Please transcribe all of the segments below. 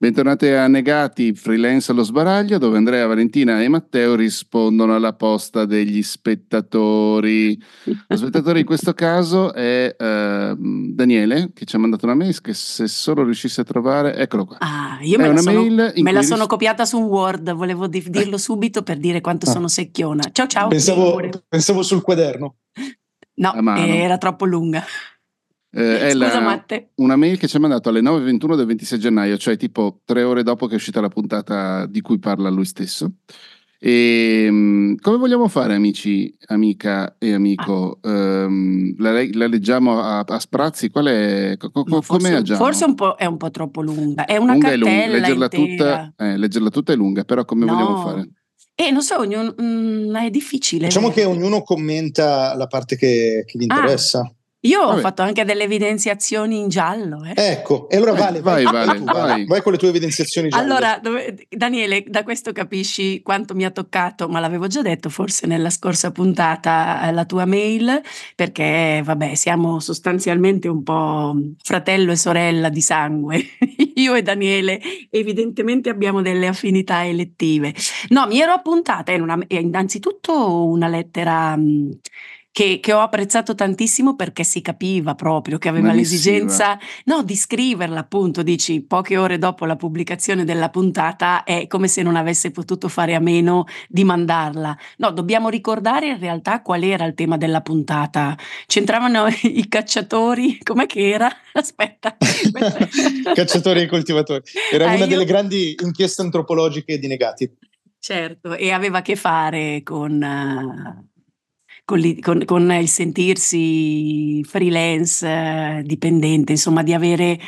Bentornati a Negati, freelance allo sbaraglio, dove Andrea, Valentina e Matteo rispondono alla posta degli spettatori. Lo spettatore in questo caso è uh, Daniele, che ci ha mandato una mail che se solo riuscisse a trovare, eccolo qua. Ah, io me, la sono, me la sono, copiata su Word, volevo di- dirlo subito per dire quanto ah. sono secchiona. Ciao ciao. Pensavo, pensavo sul quaderno. No, era troppo lunga. Eh, è Scusa, la, una mail che ci ha mandato alle 9.21 del 26 gennaio, cioè tipo tre ore dopo che è uscita la puntata di cui parla lui stesso. E ehm, come vogliamo fare, amici, amica e amico? Ah. Um, la, la, leggiamo a, a, sprazzi? Qual è? Co, co, forse? Forse un po', è un po' troppo lunga. È una lunga cartella. È lunga. Leggerla, tutta, eh, leggerla tutta è lunga, però come no. vogliamo fare? Eh, non so, ognuno, mm, è difficile. Diciamo che ognuno commenta la parte che, che gli ah. interessa. Ah. Io Vabbè. ho fatto anche delle evidenziazioni in giallo. Eh. Ecco, e allora eh, vale, vai, vai, vai, vai, vai, con le tue evidenziazioni gialle. Allora, dove, Daniele, da questo capisci quanto mi ha toccato, ma l'avevo già detto forse nella scorsa puntata, eh, la tua mail, perché vabbè, siamo sostanzialmente un po' fratello e sorella di sangue. Io e Daniele evidentemente abbiamo delle affinità elettive. No, mi ero appuntata in una, innanzitutto una lettera... Mh, che, che, ho apprezzato tantissimo perché si capiva proprio che aveva l'esigenza no, di scriverla, appunto, dici poche ore dopo la pubblicazione della puntata è come se non avesse potuto fare a meno di mandarla. No, dobbiamo ricordare in realtà qual era il tema della puntata. C'entravano i cacciatori, com'è che era? Aspetta. cacciatori e coltivatori. Era ah, una io... delle grandi inchieste antropologiche di negati. Certo, e aveva a che fare con... Uh, con, con, con, il sentirsi freelance, eh, dipendente, insomma, di avere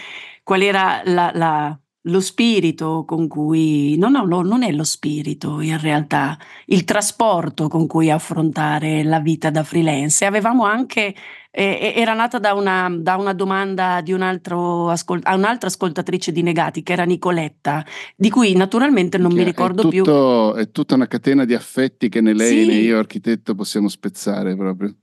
qual era la, la, lo spirito con cui, no, no, no, non è lo spirito in realtà, il trasporto con cui affrontare la vita da freelance. Avevamo anche eh, era nata da una, da una domanda di un ascol- a un'altra ascoltatrice di Negati, che era Nicoletta, di cui naturalmente non mi ricordo è tutto, più. È tutta una catena di affetti che né lei sì. né io, architetto, possiamo spezzare proprio.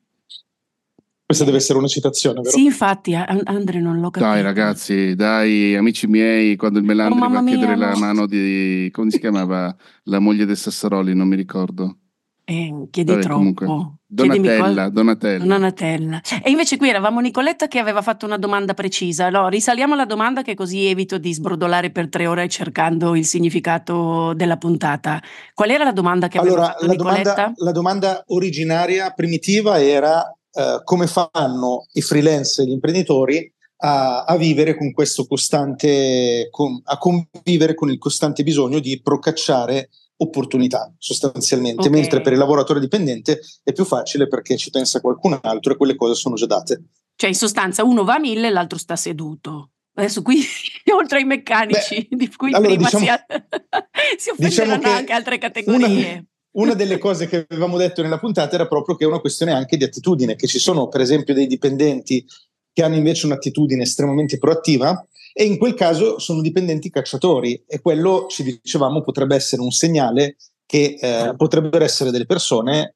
Questa deve essere una citazione, vero? Sì, infatti, Andre non l'ho capito. Dai ragazzi, dai amici miei, quando il Melandri oh, va a chiedere mia, la no. mano di, come si chiamava, la moglie del Sassaroli, non mi ricordo. Eh, chiedi Vabbè, troppo. Comunque. Donatella, Donatella. Donatella. E invece qui eravamo Nicoletta che aveva fatto una domanda precisa. No, risaliamo alla domanda che così evito di sbrodolare per tre ore cercando il significato della puntata. Qual era la domanda che allora, aveva fatto la Nicoletta? Domanda, la domanda originaria, primitiva, era uh, come fanno i freelance e gli imprenditori a, a, vivere con questo costante, con, a convivere con il costante bisogno di procacciare opportunità sostanzialmente, okay. mentre per il lavoratore dipendente è più facile perché ci pensa qualcun altro e quelle cose sono già date. Cioè in sostanza uno va a mille e l'altro sta seduto. Adesso qui, oltre ai meccanici, Beh, di cui allora, prima diciamo, si, si offenderanno diciamo anche altre categorie. Una, una delle cose che avevamo detto nella puntata era proprio che è una questione anche di attitudine, che ci sono per esempio dei dipendenti che hanno invece un'attitudine estremamente proattiva e in quel caso sono dipendenti cacciatori e quello ci dicevamo potrebbe essere un segnale che eh, potrebbero essere delle persone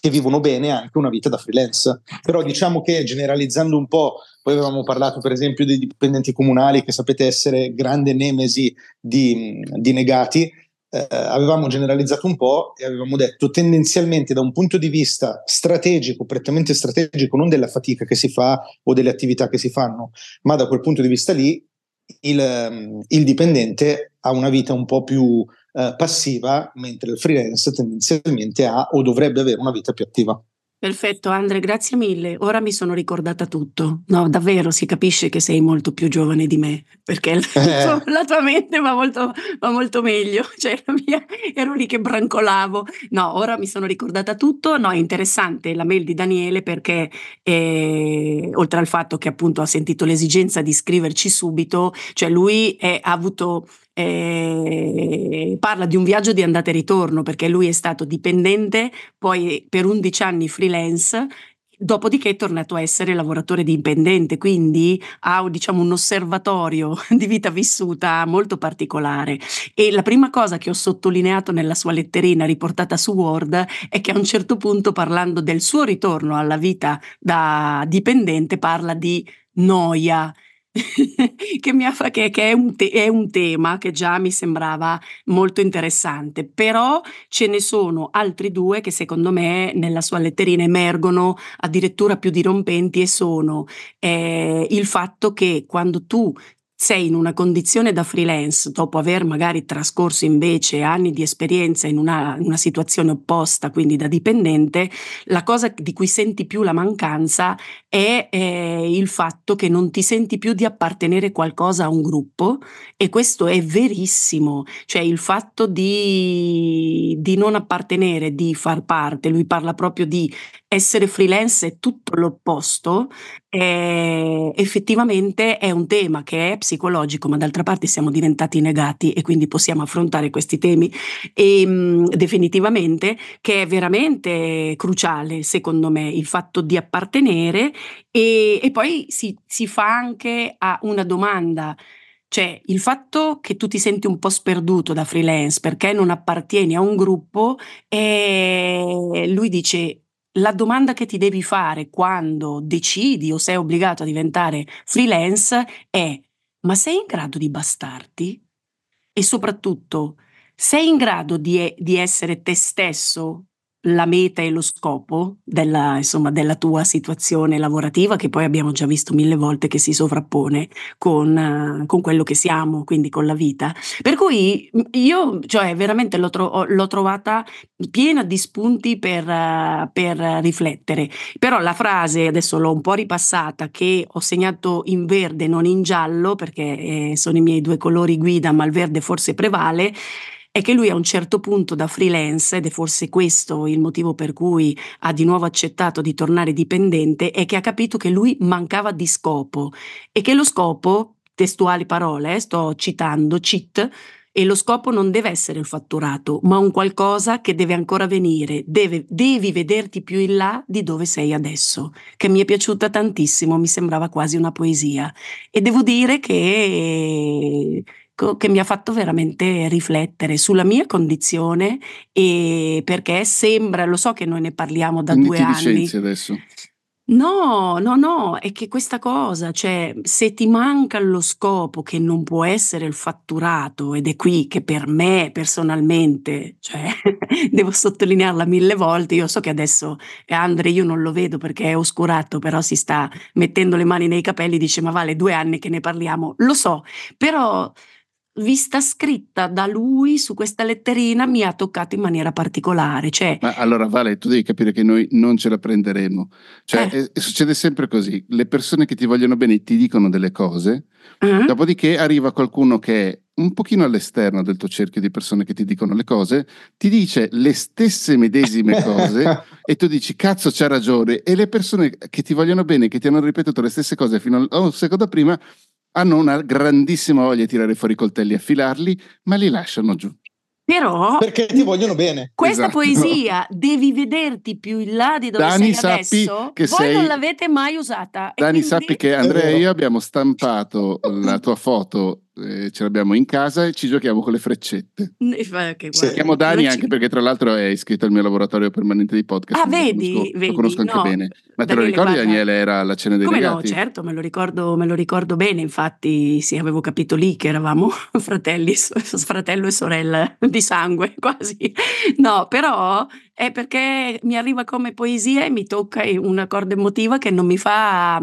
che vivono bene anche una vita da freelance. Però diciamo che generalizzando un po', poi avevamo parlato per esempio dei dipendenti comunali che sapete essere grande nemesi di, di negati, eh, avevamo generalizzato un po' e avevamo detto tendenzialmente da un punto di vista strategico, prettamente strategico, non della fatica che si fa o delle attività che si fanno, ma da quel punto di vista lì il, ehm, il dipendente ha una vita un po' più eh, passiva, mentre il freelance tendenzialmente ha o dovrebbe avere una vita più attiva. Perfetto, Andre, grazie mille. Ora mi sono ricordata tutto. No, davvero si capisce che sei molto più giovane di me, perché eh. la, la, tua mente va molto, va molto meglio. Cioè, mia, ero lì che brancolavo. No, ora mi sono ricordata tutto. No, è interessante la mail di Daniele perché, eh, oltre al fatto che appunto ha sentito l'esigenza di scriverci subito, cioè lui è, ha avuto eh, parla di un viaggio di andata e ritorno perché lui è stato dipendente, poi per 11 anni freelance Dopodiché è tornato a essere lavoratore dipendente, quindi ha diciamo, un osservatorio di vita vissuta molto particolare. E la prima cosa che ho sottolineato nella sua letterina riportata su Word è che a un certo punto, parlando del suo ritorno alla vita da dipendente, parla di noia che, mi ha, che, che è, un te- è, un tema che già mi sembrava molto interessante, però ce ne sono altri due che secondo me nella sua letterina emergono addirittura più dirompenti e sono eh, il fatto che quando tu sei in una condizione da freelance, dopo aver magari trascorso invece anni di esperienza in una, una, situazione opposta, quindi da dipendente, la cosa di cui senti più la mancanza è eh, il fatto che non ti senti più di appartenere qualcosa a un gruppo e questo è verissimo, cioè il fatto di, di non appartenere, di far parte, lui parla proprio di essere freelance è tutto l'opposto, eh, effettivamente è un tema che è psicologico, ma d'altra parte siamo diventati negati e quindi possiamo affrontare questi temi e, mh, mm, definitivamente che è veramente cruciale, secondo me, il fatto di appartenere e, e poi si, si fa anche a una domanda. Cioè, il fatto che tu ti senti un po' sperduto da freelance perché non appartieni a un gruppo, eh, lui dice la domanda che ti devi fare quando decidi o sei obbligato a diventare freelance è ma sei in grado di bastarti? E soprattutto, sei in grado di, di essere te stesso la meta e lo scopo della, insomma, della tua situazione lavorativa, che poi abbiamo già visto mille volte che si sovrappone con, uh, con quello che siamo, quindi con la vita. Per cui io, cioè, veramente l'ho, tro- l'ho trovata piena di spunti per, uh, per riflettere. Però la frase, adesso l'ho un po' ripassata, che ho segnato in verde, non in giallo, perché eh, sono i miei due colori guida, ma il verde forse prevale è che lui a un certo punto da freelance, ed è forse questo il motivo per cui ha di nuovo accettato di tornare dipendente, è che ha capito che lui mancava di scopo e che lo scopo, testuali parole, eh, sto citando, cheat, e lo scopo non deve essere il fatturato, ma un qualcosa che deve ancora venire, deve, devi vederti più in là di dove sei adesso, che mi è piaciuta tantissimo, mi sembrava quasi una poesia. E devo dire che che mi ha fatto veramente riflettere sulla mia condizione e perché sembra, lo so che noi ne parliamo da Quindi due anni. adesso? No, no, no, è che questa cosa, cioè se ti manca lo scopo che non può essere il fatturato, ed è qui che per me personalmente, cioè devo sottolinearla mille volte, io so che adesso Andre io non lo vedo perché è oscurato, però si sta mettendo le mani nei capelli, dice ma vale due anni che ne parliamo, lo so, però vista scritta da lui su questa letterina mi ha toccato in maniera particolare. Cioè, Ma allora Vale, tu devi capire che noi non ce la prenderemo. Cioè, eh. è, succede sempre così. Le persone che ti vogliono bene ti dicono delle cose, uh-huh. dopodiché arriva qualcuno che è un pochino all'esterno del tuo cerchio di persone che ti dicono le cose, ti dice le stesse medesime cose e tu dici cazzo c'ha ragione e le persone che ti vogliono bene, che ti hanno ripetuto le stesse cose fino a un secondo prima, hanno una grandissima voglia di tirare fuori i coltelli e affilarli, ma li lasciano giù. Però perché ti vogliono bene. Questa esatto. poesia devi vederti più in là di dove Dani, sei adesso. Che Voi sei... non l'avete mai usata. Dani, quindi... sappi che Andrea e io abbiamo stampato la tua foto eh, ce l'abbiamo in casa e ci giochiamo con le freccette. Okay, sì. Chiamo Dani anche perché tra l'altro è iscritto al mio laboratorio permanente di podcast. Ah, vedi? Lo conosco, vedi, lo conosco anche no, bene. Ma te lo ricordi guarda, Daniele era la cena dei come legati? no, certo, me lo, ricordo, me lo ricordo bene, infatti sì, avevo capito lì che eravamo fratelli, fratello e sorella di sangue quasi. No, però è perché mi arriva come poesia e mi tocca una corda emotiva che non mi fa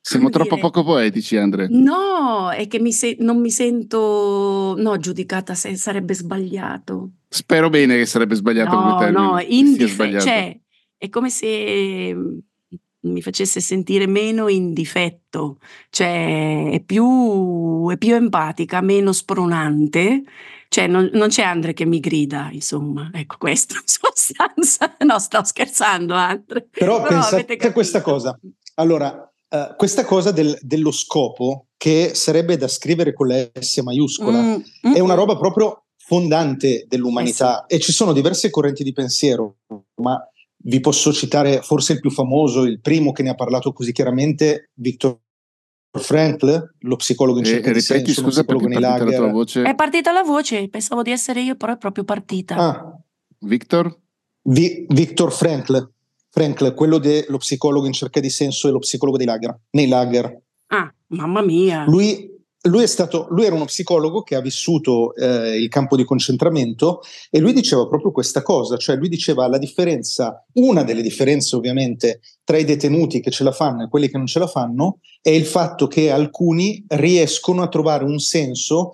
siamo troppo dire, poco poetici, Andre. No, è che mi se- non mi sento no, giudicata se sarebbe sbagliato. Spero bene che sarebbe sbagliato no, come termine. No, indif- cioè, è come se mm, mi facesse sentire meno in difetto, cioè è più, è più empatica, meno spronante. Cioè, non, non, c'è Andre che mi grida, insomma, ecco questo in sostanza. No, sto scherzando, Andre. Però, Però pensate a questa cosa. Allora, Uh, questa cosa del, dello scopo, che sarebbe da scrivere con la S maiuscola, mm, mm, è una roba proprio fondante dell'umanità eh sì. e ci sono diverse correnti di pensiero, ma vi posso citare forse il più famoso, il primo che ne ha parlato così chiaramente, Viktor Frankl, lo psicologo in cerca eh, di ripeti, senso, scusa, perché è partita la tua voce. È partita la voce, pensavo di essere io, però è proprio partita. Ah. Victor? Vi- Victor Frankl. Frankl, quello dello psicologo in cerca di senso e lo psicologo dei lager, nei lager. Ah, mamma mia. Lui, lui, stato, lui, era uno psicologo che ha vissuto eh, il campo di concentramento e lui diceva proprio questa cosa, cioè lui diceva la differenza, una delle differenze ovviamente tra i detenuti che ce la fanno e quelli che non ce la fanno è il fatto che alcuni riescono a trovare un senso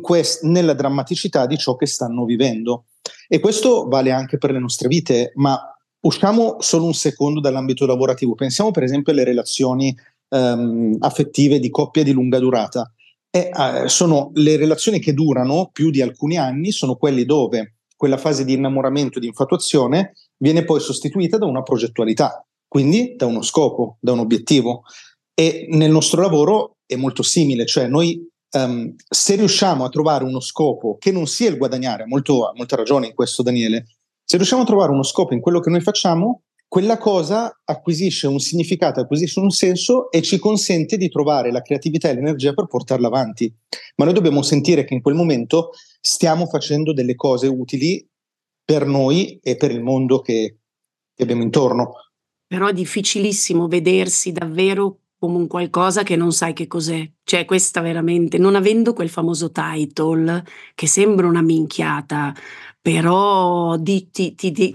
quest- nella drammaticità di ciò che stanno vivendo. E questo vale anche per le nostre vite, ma usciamo solo un secondo dall'ambito lavorativo. Pensiamo per esempio alle relazioni um, affettive di coppia di lunga durata. E, uh, sono le relazioni che durano più di alcuni anni, sono quelle dove quella fase di innamoramento e di infatuazione viene poi sostituita da una progettualità, quindi da uno scopo, da un obiettivo. E nel nostro lavoro è molto simile, cioè noi um, se riusciamo a trovare uno scopo che non sia il guadagnare, molto, ha molta ragione in questo Daniele, se riusciamo a trovare uno scopo in quello che noi facciamo, quella cosa acquisisce un significato, acquisisce un senso e ci consente di trovare la creatività e l'energia per portarla avanti. Ma noi dobbiamo sentire che in quel momento stiamo facendo delle cose utili per noi e per il mondo che, che abbiamo intorno. Però è difficilissimo vedersi davvero come un qualcosa che non sai che cos'è. Cioè, questa veramente, non avendo quel famoso title che sembra una minchiata, però di, ti, ti, ti,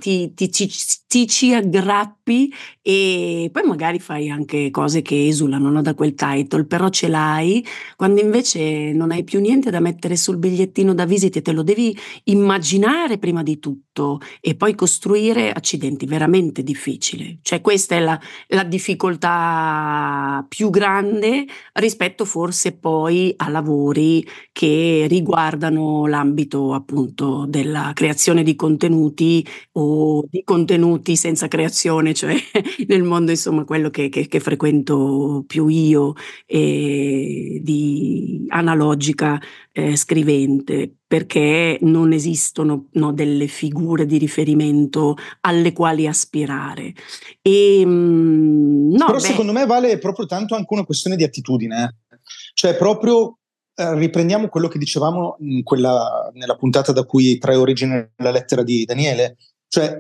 ti, ci aggrappi e poi magari fai anche cose che esulano no, da quel title, però ce l'hai, quando invece non hai più niente da mettere sul bigliettino da visita e te lo devi immaginare prima di tutto e poi costruire, accidenti, veramente difficile. Cioè questa è la, la difficoltà più grande rispetto forse poi a lavori che riguardano l'ambito appunto della creazione di contenuti o di contenuti senza creazione, cioè nel mondo insomma quello che, che, che frequento più io eh, di analogica eh, scrivente perché non esistono no, delle figure di riferimento alle quali aspirare. E, mm, no, Però beh, secondo me vale proprio tanto anche una questione di attitudine, eh. cioè proprio eh, riprendiamo quello che dicevamo quella, nella puntata da cui trae origine la lettera di Daniele. Cioè,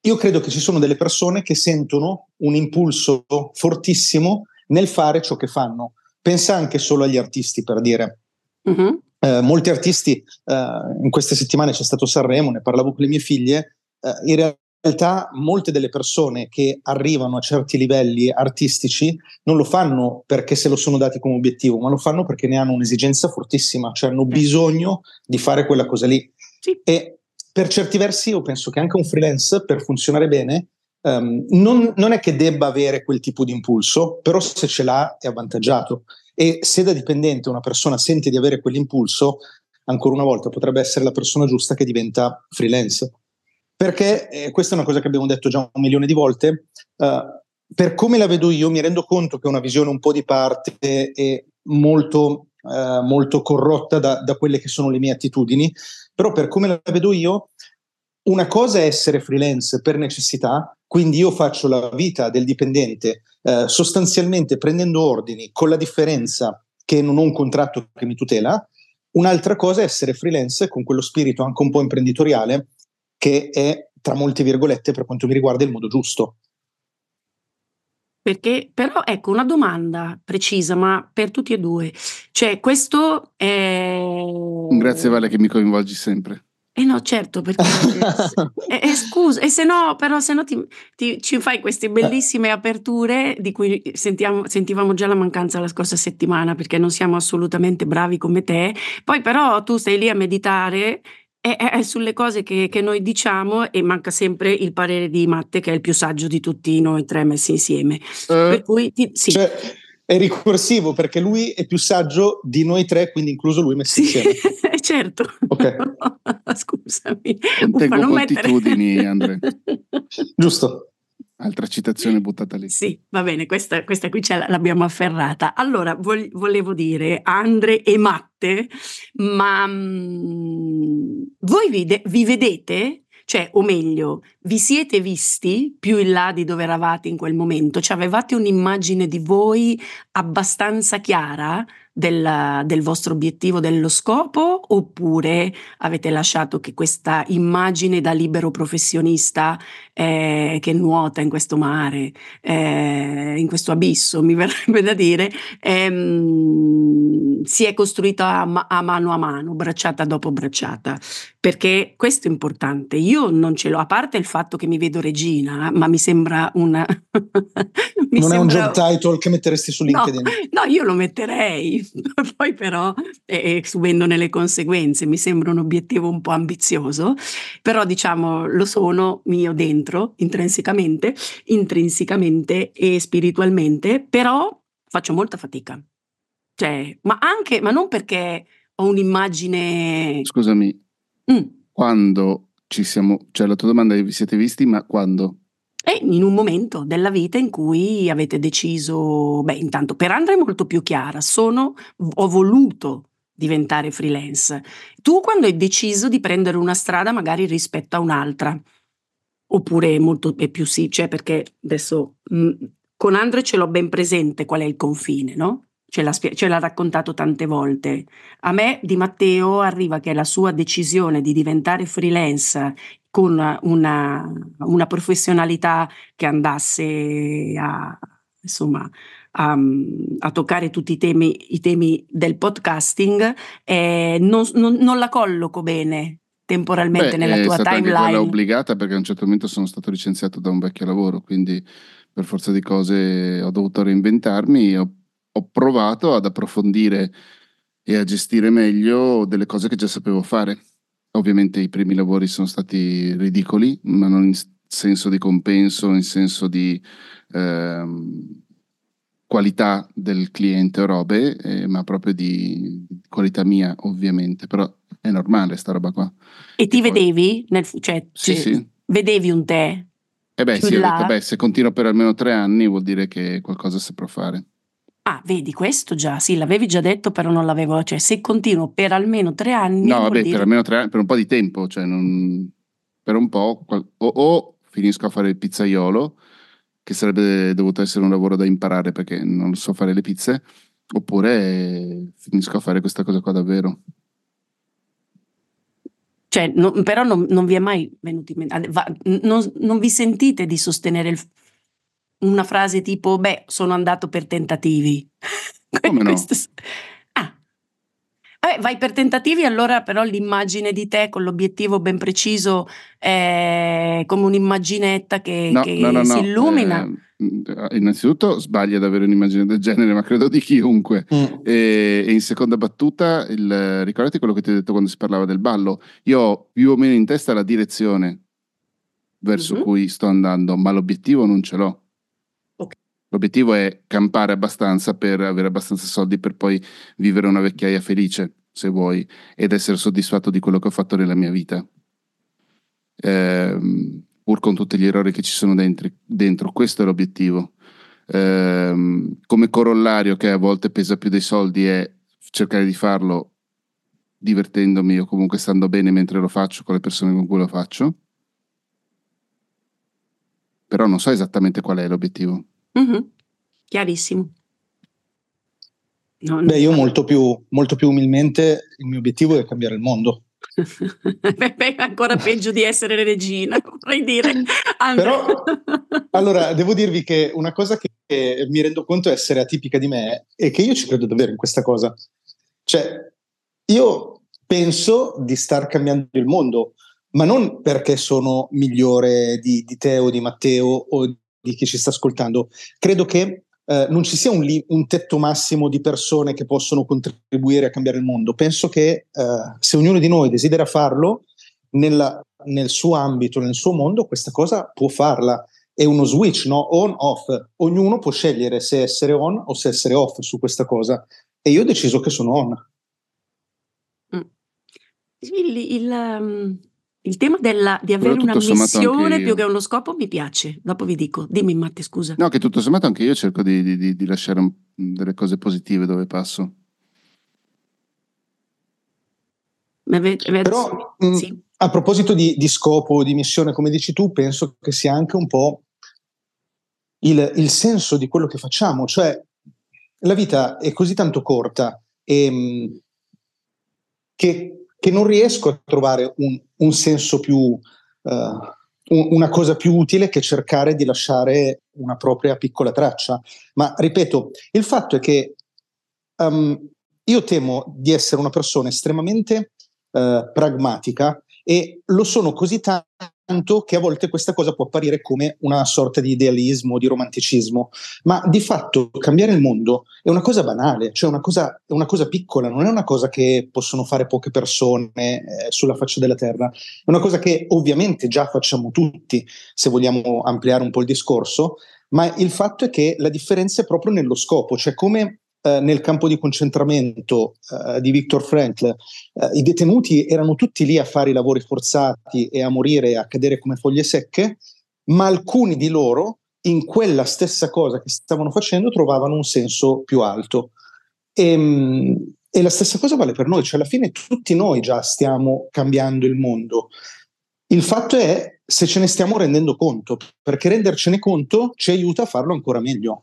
io credo che ci sono delle persone che sentono un impulso fortissimo nel fare ciò che fanno. Pensa anche solo agli artisti, per dire. Mm-hmm. Eh, molti artisti, eh, in queste settimane c'è stato Sanremo, ne parlavo con le mie figlie, eh, in realtà realtà molte delle persone che arrivano a certi livelli artistici non lo fanno perché se lo sono dati come obiettivo, ma lo fanno perché ne hanno un'esigenza fortissima, cioè hanno bisogno di fare quella cosa lì. Sì. E per certi versi io penso che anche un freelance per funzionare bene um, non, non è che debba avere quel tipo di impulso, però se ce l'ha è avvantaggiato. E se da dipendente una persona sente di avere quell'impulso, ancora una volta potrebbe essere la persona giusta che diventa freelance perché eh, questa è una cosa che abbiamo detto già un milione di volte. Uh, per come la vedo io, mi rendo conto che è una visione un po' di parte e molto, uh, molto corrotta da, da, quelle che sono le mie attitudini, però per come la vedo io, una cosa è essere freelance per necessità, quindi io faccio la vita del dipendente uh, sostanzialmente prendendo ordini, con la differenza che non ho un contratto che mi tutela. Un'altra cosa è essere freelance con quello spirito anche un po' imprenditoriale che è, tra molte virgolette, per quanto mi riguarda, il modo giusto. Perché, però, ecco, una domanda precisa, ma per tutti e due. Cioè, questo è... Grazie Vale che mi coinvolgi sempre. Eh no, certo, perché eh, eh, scusa, e se no, però se no ti, ti, ci fai queste bellissime aperture di cui sentiamo, sentivamo già la mancanza la scorsa settimana perché non siamo assolutamente bravi come te, poi però tu stai lì a meditare è, è sulle cose che, che noi diciamo e manca sempre il parere di Matte che è il più saggio di tutti noi tre messi insieme. Uh, per cui ti, sì. Cioè, è ricorsivo perché lui è più saggio di noi tre, quindi incluso lui messi sì, insieme. certo. Okay. Scusami. Uffa, non mettere... Andre. Giusto. Altra citazione buttata lì. Sì, va bene, questa, questa qui ce l'abbiamo afferrata. Allora, vol- volevo dire, Andre e Matte, ma mh, mm, voi vi, de- vi vedete? Cioè, o meglio, vi siete visti più in là di dove eravate in quel momento? Cioè, avevate un'immagine di voi abbastanza chiara della, del vostro obiettivo, dello scopo, oppure avete lasciato che questa immagine da libero professionista eh, che nuota in questo mare, eh, in questo abisso, mi verrebbe da dire, ehm, si è costruita a, a mano a mano, bracciata dopo bracciata? Perché questo è importante. Io non ce l'ho, a parte il fatto che mi vedo regina, ma mi sembra una... mi non sembra... è un job title che metteresti su LinkedIn? No, no io lo metterei, poi però eh, subendone le conseguenze mi sembra un obiettivo un po' ambizioso, però diciamo lo sono mio dentro, intrinsecamente, intrinsecamente e spiritualmente, però faccio molta fatica. Cioè, ma anche, ma non perché ho un'immagine... Scusami, mm. quando ci siamo, cioè la tua domanda è vi siete visti, ma quando? E in un momento della vita in cui avete deciso, beh, intanto per Andrea è molto più chiara, sono, ho voluto diventare freelance. Tu quando hai deciso di prendere una strada magari rispetto a un'altra, oppure molto è più sì, cioè perché adesso mh, mm, con Andre ce l'ho ben presente qual è il confine, no? Ce l'ha, ce l'ha, raccontato tante volte. A me di Matteo arriva che la sua decisione di diventare freelance con una, una professionalità che andasse a, insomma, a, a, toccare tutti i temi, i temi del podcasting, eh, non, non, non, la colloco bene temporalmente Beh, nella tua timeline. È obbligata perché a un certo momento sono stato licenziato da un vecchio lavoro, quindi per forza di cose ho dovuto reinventarmi, ho, ho provato ad approfondire e a gestire meglio delle cose che già sapevo fare. Ovviamente i primi lavori sono stati ridicoli, ma non in senso di compenso, in senso di ehm, qualità del cliente o robe, eh, ma proprio di, qualità mia, ovviamente. Però è normale sta roba qua. E ti e vedevi? Nel, cioè, sì, cioè, sì. Vedevi un te? Eh beh, sì, ho detto, beh, se continua per almeno tre anni vuol dire che qualcosa saprò fare. Ah, vedi, questo già, sì, l'avevi già detto, però non l'avevo, cioè se continuo per almeno tre anni... No, vabbè, dire... per almeno tre anni, per un po' di tempo, cioè non... per un po', o, o finisco a fare il pizzaiolo, che sarebbe dovuto essere un lavoro da imparare perché non so fare le pizze, oppure finisco a fare questa cosa qua davvero. Cioè, no, però non, non, vi è mai venuto in mente, non, non vi sentite di sostenere il, una frase tipo, beh, sono andato per tentativi. Come no? Ah. Vabbè, vai per tentativi, allora però l'immagine di te con l'obiettivo ben preciso è come un'immaginetta che, no, che no, no, si illumina. Eh, innanzitutto sbaglia ad avere un'immagine del genere, ma credo di chiunque. Mm. E, e, in seconda battuta, il, ricordati quello che ti ho detto quando si parlava del ballo. Io ho più o meno in testa la direzione verso mm-hmm. cui sto andando, ma l'obiettivo non ce l'ho. L'obiettivo è campare abbastanza per avere abbastanza soldi per poi vivere una vecchiaia felice, se vuoi, ed essere soddisfatto di quello che ho fatto nella mia vita. Eh, pur con tutti gli errori che ci sono dentro, dentro. questo è l'obiettivo. Eh, come corollario che a volte pesa più dei soldi è cercare di farlo divertendomi o comunque stando bene mentre lo faccio con le persone con cui lo faccio. Però non so esattamente qual è l'obiettivo. Mm-hmm. Chiarissimo. No, Beh, io molto più, molto più umilmente il mio obiettivo è cambiare il mondo. Beh, ancora peggio di essere regina, vorrei dire. Però, allora, devo dirvi che una cosa che mi rendo conto essere atipica di me è che io ci credo davvero in questa cosa. Cioè, io penso di star cambiando il mondo, ma non perché sono migliore di, di te o di Matteo o di chi ci sta ascoltando. Credo che eh, non ci sia un, li- un, tetto massimo di persone che possono contribuire a cambiare il mondo. Penso che eh, se ognuno di noi desidera farlo nella, nel suo ambito, nel suo mondo, questa cosa può farla. È uno switch, no? On-off. Ognuno può scegliere se essere on o se essere off su questa cosa. E io ho deciso che sono on. Mm. Il, il, um, il tema della, di avere una missione più che uno scopo mi piace. Dopo vi dico. Dimmi, Matti, scusa. No, che tutto sommato anche io cerco di, di, di lasciare un, delle cose positive dove passo. Però, mm, sì. mh, a proposito di, di scopo, di missione, come dici tu, penso che sia anche un po' il, il senso di quello che facciamo. Cioè, la vita è così tanto corta e, ehm, che, che, non riesco a trovare un, un senso più, uh, un, una cosa più utile che cercare di lasciare una propria piccola traccia. Ma ripeto, il fatto è che um, io temo di essere una persona estremamente uh, pragmatica e lo sono così tanto che a volte questa cosa può apparire come una sorta di idealismo, di romanticismo, ma di fatto cambiare il mondo è una cosa banale, cioè una cosa, una cosa piccola, non è una cosa che possono fare poche persone eh, sulla faccia della Terra, è una cosa che ovviamente già facciamo tutti, se vogliamo ampliare un po' il discorso, ma il fatto è che la differenza è proprio nello scopo, cioè come eh, nel campo di concentramento eh, di Viktor Frankl, eh, i detenuti erano tutti lì a fare i lavori forzati e a morire a cadere come foglie secche, ma alcuni di loro in quella stessa cosa che stavano facendo trovavano un senso più alto. E, ehm, e la stessa cosa vale per noi, cioè alla fine tutti noi già stiamo cambiando il mondo. Il fatto è se ce ne stiamo rendendo conto, perché rendercene conto ci aiuta a farlo ancora meglio.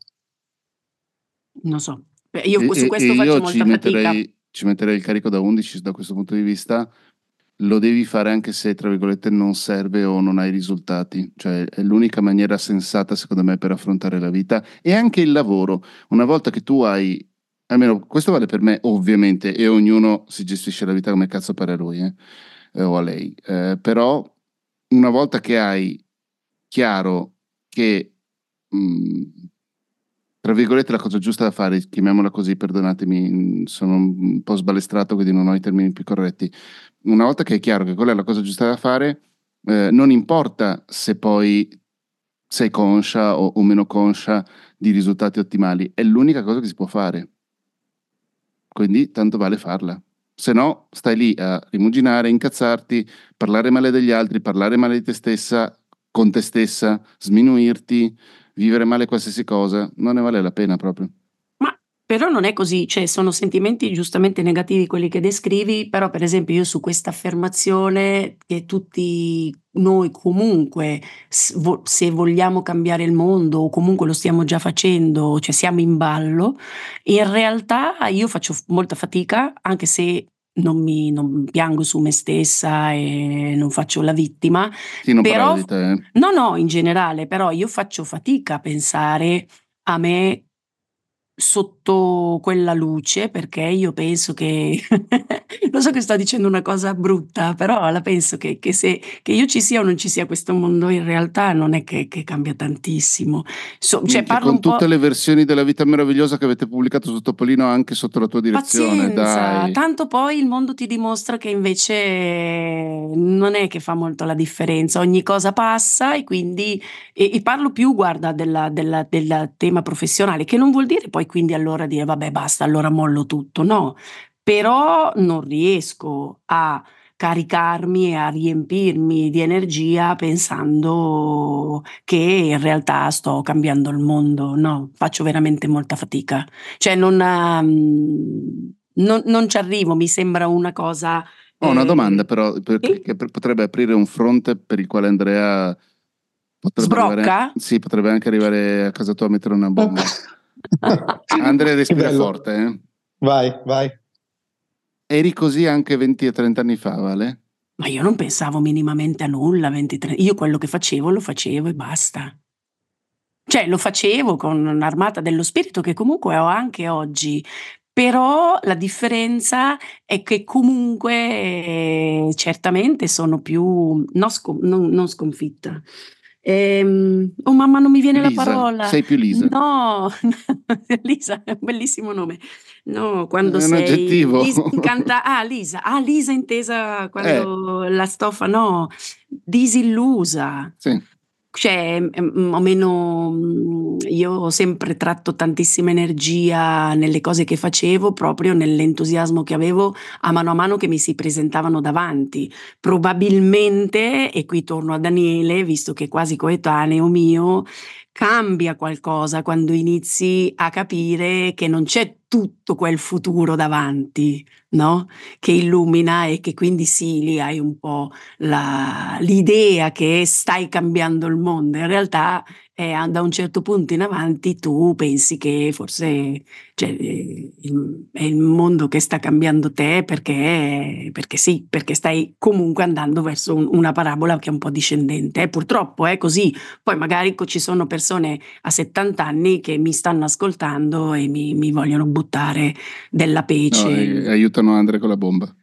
Non so, io e, su questo faccio molta ci metterei, ci metterei il carico da 11 da questo punto di vista. Lo devi fare anche se, tra virgolette, non serve o non hai risultati. Cioè, è l'unica maniera sensata, secondo me, per affrontare la vita e anche il lavoro. Una volta che tu hai almeno questo vale per me ovviamente e ognuno si gestisce la vita come cazzo pare a lui eh? Eh, o a lei eh, però una volta che hai chiaro che mh, mm, tra virgolette, la cosa giusta da fare, chiamiamola così, perdonatemi, sono un po' sbalestrato, quindi non ho i termini più corretti. Una volta che è chiaro che quella è la cosa giusta da fare, eh, non importa se poi sei conscia o, o meno conscia di risultati ottimali, è l'unica cosa che si può fare. Quindi tanto vale farla. Se no, stai lì a rimuginare, incazzarti, parlare male degli altri, parlare male di te stessa, con te stessa, sminuirti, vivere male qualsiasi cosa, non ne vale la pena proprio. Ma però non è così, cioè sono sentimenti giustamente negativi quelli che descrivi, però per esempio io su questa affermazione che tutti noi comunque se vogliamo cambiare il mondo o comunque lo stiamo già facendo, cioè siamo in ballo, in realtà io faccio molta fatica, anche se non mi non piango su me stessa e non faccio la vittima. Sì, non però, di te. No, no, in generale, però io faccio fatica a pensare a me sotto quella luce perché io penso che lo so che sto dicendo una cosa brutta però la penso che, che, se che io ci sia o non ci sia questo mondo in realtà non è che, che cambia tantissimo. So, cioè, con tutte le versioni della vita meravigliosa che avete pubblicato su Topolino anche sotto la tua direzione Pazienza, tanto poi il mondo ti dimostra che invece non è che fa molto la differenza ogni cosa passa e quindi e, e parlo più guarda del tema professionale che non vuol dire poi quindi allora dire vabbè basta, allora mollo tutto, no, però non riesco a caricarmi e a riempirmi di energia pensando che in realtà sto cambiando il mondo, no, faccio veramente molta fatica, cioè non, um, non, non ci arrivo, mi sembra una cosa... Ho una eh, domanda però, perché che potrebbe aprire un fronte per il quale Andrea potrebbe Sbrocca? Arrivare, sì, potrebbe anche arrivare a casa tua a mettere una bomba. Andrea respira forte. Eh? Vai, vai. Eri così anche 20 e 30 anni fa, Vale? Ma io non pensavo minimamente a nulla, 23. Io quello che facevo lo facevo e basta. Cioè, lo facevo con un'armata dello spirito che comunque ho anche oggi, però la differenza è che comunque eh, certamente sono più non, scom- non, non sconfitta, Ehm, oh mamma, non mi viene Lisa, la parola. Sei più Lisa. No, Lisa è un bellissimo nome. No, quando è un sei aggettivo. Disincanta- ah, Lisa. Ah, Lisa intesa quando eh. la stoffa, no, disillusa. Sì. Cioè, o meno, mm, io ho sempre tratto tantissima energia nelle cose che facevo, proprio nell'entusiasmo che avevo a mano a mano che mi si presentavano davanti. Probabilmente, e qui torno a Daniele, visto che è quasi coetaneo mio, cambia qualcosa quando inizi a capire che non c'è tutto quel futuro davanti, no? Che illumina e che quindi sì, lì hai un po' la, l'idea che stai cambiando il mondo. In realtà e da un certo punto in avanti tu pensi che forse cioè, il, è il mondo che sta cambiando te perché, perché sì, perché stai comunque andando verso un, una parabola che è un po' discendente. Eh, purtroppo è così. Poi magari ci sono persone a 70 anni che mi stanno ascoltando e mi, mi vogliono buttare della pece. No, aiutano Andre con la bomba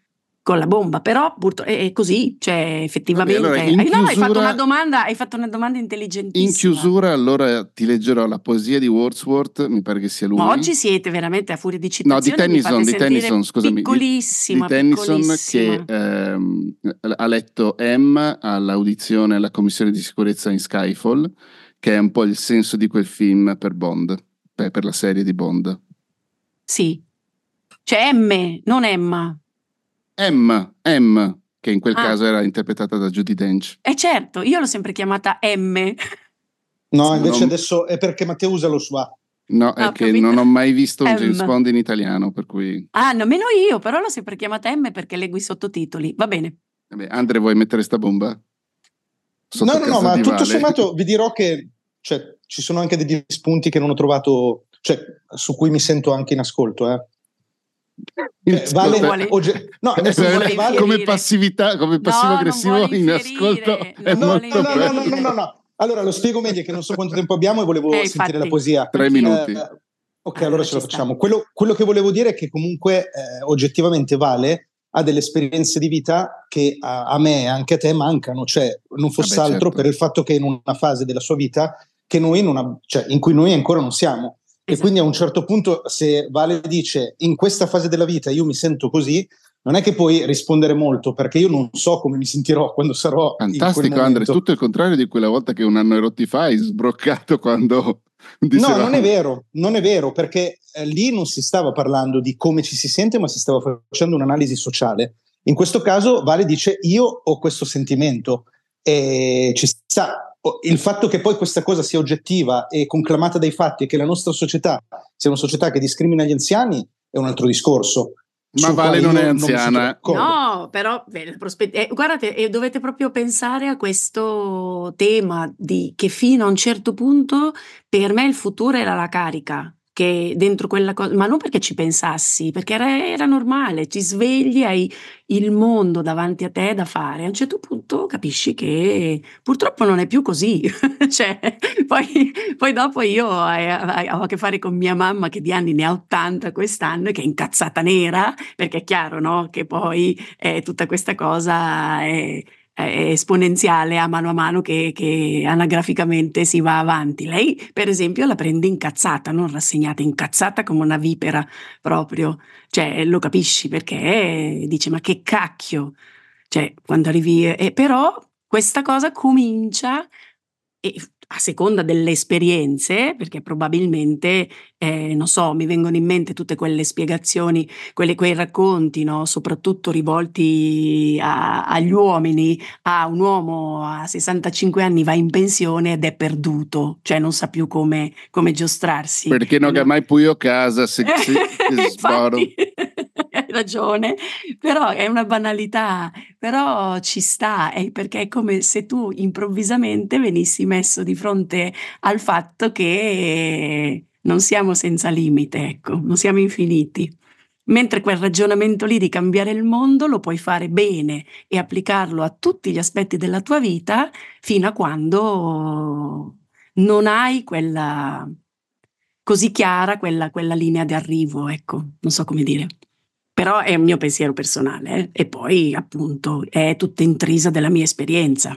con la bomba, però è così, cioè effettivamente... Vabbè, allora, chiusura, no, hai fatto una domanda, hai fatto una domanda intelligentissima. In chiusura allora ti leggerò la poesia di Wordsworth, mi pare che sia lui. Ma oggi siete veramente a furia di citazioni, No, di Tennyson, di Tennyson, scusami. Piccolissima, di, di Tennyson che ehm, ha letto M all'audizione alla commissione di sicurezza in Skyfall, che è un po' il senso di quel film per Bond, per, per la serie di Bond. Sì, cioè M, non Emma. M, M, che in quel ah. caso era interpretata da Judy Dench. Eh certo, io l'ho sempre chiamata M. No, invece non... adesso è perché Matteo usa lo SWA. No, è ah, che capito. non ho mai visto un M. James Bond in italiano, per cui... Ah, nemmeno io, però l'ho sempre chiamata M perché leggo i sottotitoli. Va bene. Vabbè, Andre, vuoi mettere sta bomba? Sotto no, no, no, ma tutto vale. sommato vi dirò che cioè, ci sono anche degli spunti che non ho trovato, cioè, su cui mi sento anche in ascolto, eh. Eh, vale, vale. Ogge- no, vale, vale, come passività, come passivo aggressivo in ascolto è no, molto no, no, no, no, no, no, Allora lo spiego meglio che non so quanto tempo abbiamo e volevo eh, sentire la poesia. Tre minuti. Eh, ok, allora, ce la facciamo. Quello, quello, che volevo dire è che comunque eh, oggettivamente Vale ha delle esperienze di vita che a, a me e anche a te mancano, cioè non fosse Vabbè, altro certo. per il fatto che in una fase della sua vita che noi non ha, cioè, in cui noi ancora non siamo. E quindi a un certo punto, se Vale dice in questa fase della vita io mi sento così, non è che puoi rispondere molto perché io non so come mi sentirò quando sarò. Fantastico, Andre, tutto il contrario di quella volta che un anno e rotti fa hai sbroccato quando. Diceva... No, non è vero, non è vero perché eh, lì non si stava parlando di come ci si sente, ma si stava facendo un'analisi sociale. In questo caso, Vale dice: Io ho questo sentimento e ci sta il fatto che poi questa cosa sia oggettiva e conclamata dai fatti e che la nostra società sia una società che discrimina gli anziani è un altro discorso. Ma Vale non è anziana. Non no, però beh, prospett- eh, guardate, eh, dovete proprio pensare a questo tema di che fino a un certo punto per me il futuro era la carica che dentro quella cosa, ma non perché ci pensassi, perché era, era, normale, ti svegli, hai il mondo davanti a te da fare. A un certo punto capisci che purtroppo non è più così. cioè, poi, poi, dopo io ho a che fare con mia mamma che di anni ne ha 80 quest'anno e che è incazzata nera, perché è chiaro no? che poi eh, tutta questa cosa è esponenziale a mano a mano che, che, anagraficamente si va avanti. Lei, per esempio, la prende incazzata, non rassegnata, incazzata come una vipera proprio. Cioè, lo capisci perché dice: Ma che cacchio! Cioè, quando arrivi. Eh, però questa cosa comincia e a seconda delle esperienze, perché probabilmente, eh, non so, mi vengono in mente tutte quelle spiegazioni, quelle, quei racconti, no? soprattutto rivolti a, agli uomini, a un uomo a 65 anni va in pensione ed è perduto, cioè non sa più come, come giostrarsi. Perché non ha mai più casa se, se, se hai ragione, però è una banalità, però ci sta, è perché è come se tu improvvisamente venissi messo di fronte al fatto che non siamo senza limite, ecco, non siamo infiniti. Mentre quel ragionamento lì di cambiare il mondo lo puoi fare bene e applicarlo a tutti gli aspetti della tua vita fino a quando non hai quella così chiara quella, quella linea di arrivo, ecco, non so come dire. Però è un mio pensiero personale eh? e poi appunto è tutta intrisa della mia esperienza.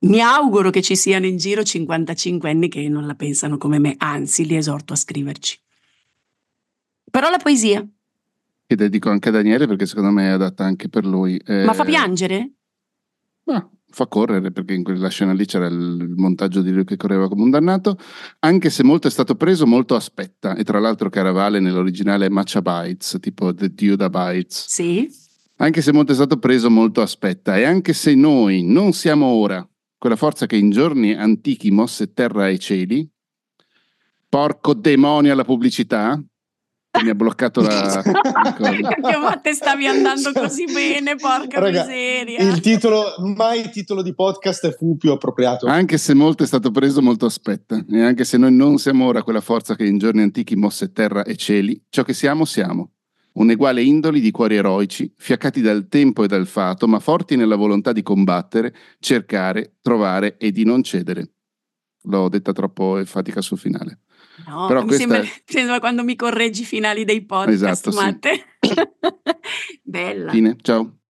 Mi auguro che ci siano in giro 55 anni che non la pensano come me, anzi li esorto a scriverci. Però la poesia. Che dedico anche a Daniele perché secondo me è adatta anche per lui. Eh... Ma fa piangere? No, fa correre perché in quella scena lì c'era il montaggio di lui che correva come un dannato, anche se molto è stato preso, molto aspetta. E tra l'altro Caravale nell'originale è Matcha Bites, tipo The Duda Bites. Sì. Anche se molto è stato preso, molto aspetta. E anche se noi non siamo ora quella forza che in giorni antichi mosse terra e cieli, porco demonio alla pubblicità, mi ha bloccato la, la ma te stavi andando così bene, porca Raga, miseria. Il titolo, mai titolo di podcast fu più appropriato. Anche se molto è stato preso, molto aspetta. E anche se noi non siamo ora quella forza che in giorni antichi mosse terra e cieli, ciò che siamo, siamo. Un'eguale indoli di cuori eroici, fiaccati dal tempo e dal fato, ma forti nella volontà di combattere, cercare, trovare e di non cedere. L'ho detta troppo enfatica sul finale. No, Però mi questa... sembra, sembra quando mi correggi i finali dei podcast, esatto, Matte. Sì. Bella. Fine, ciao.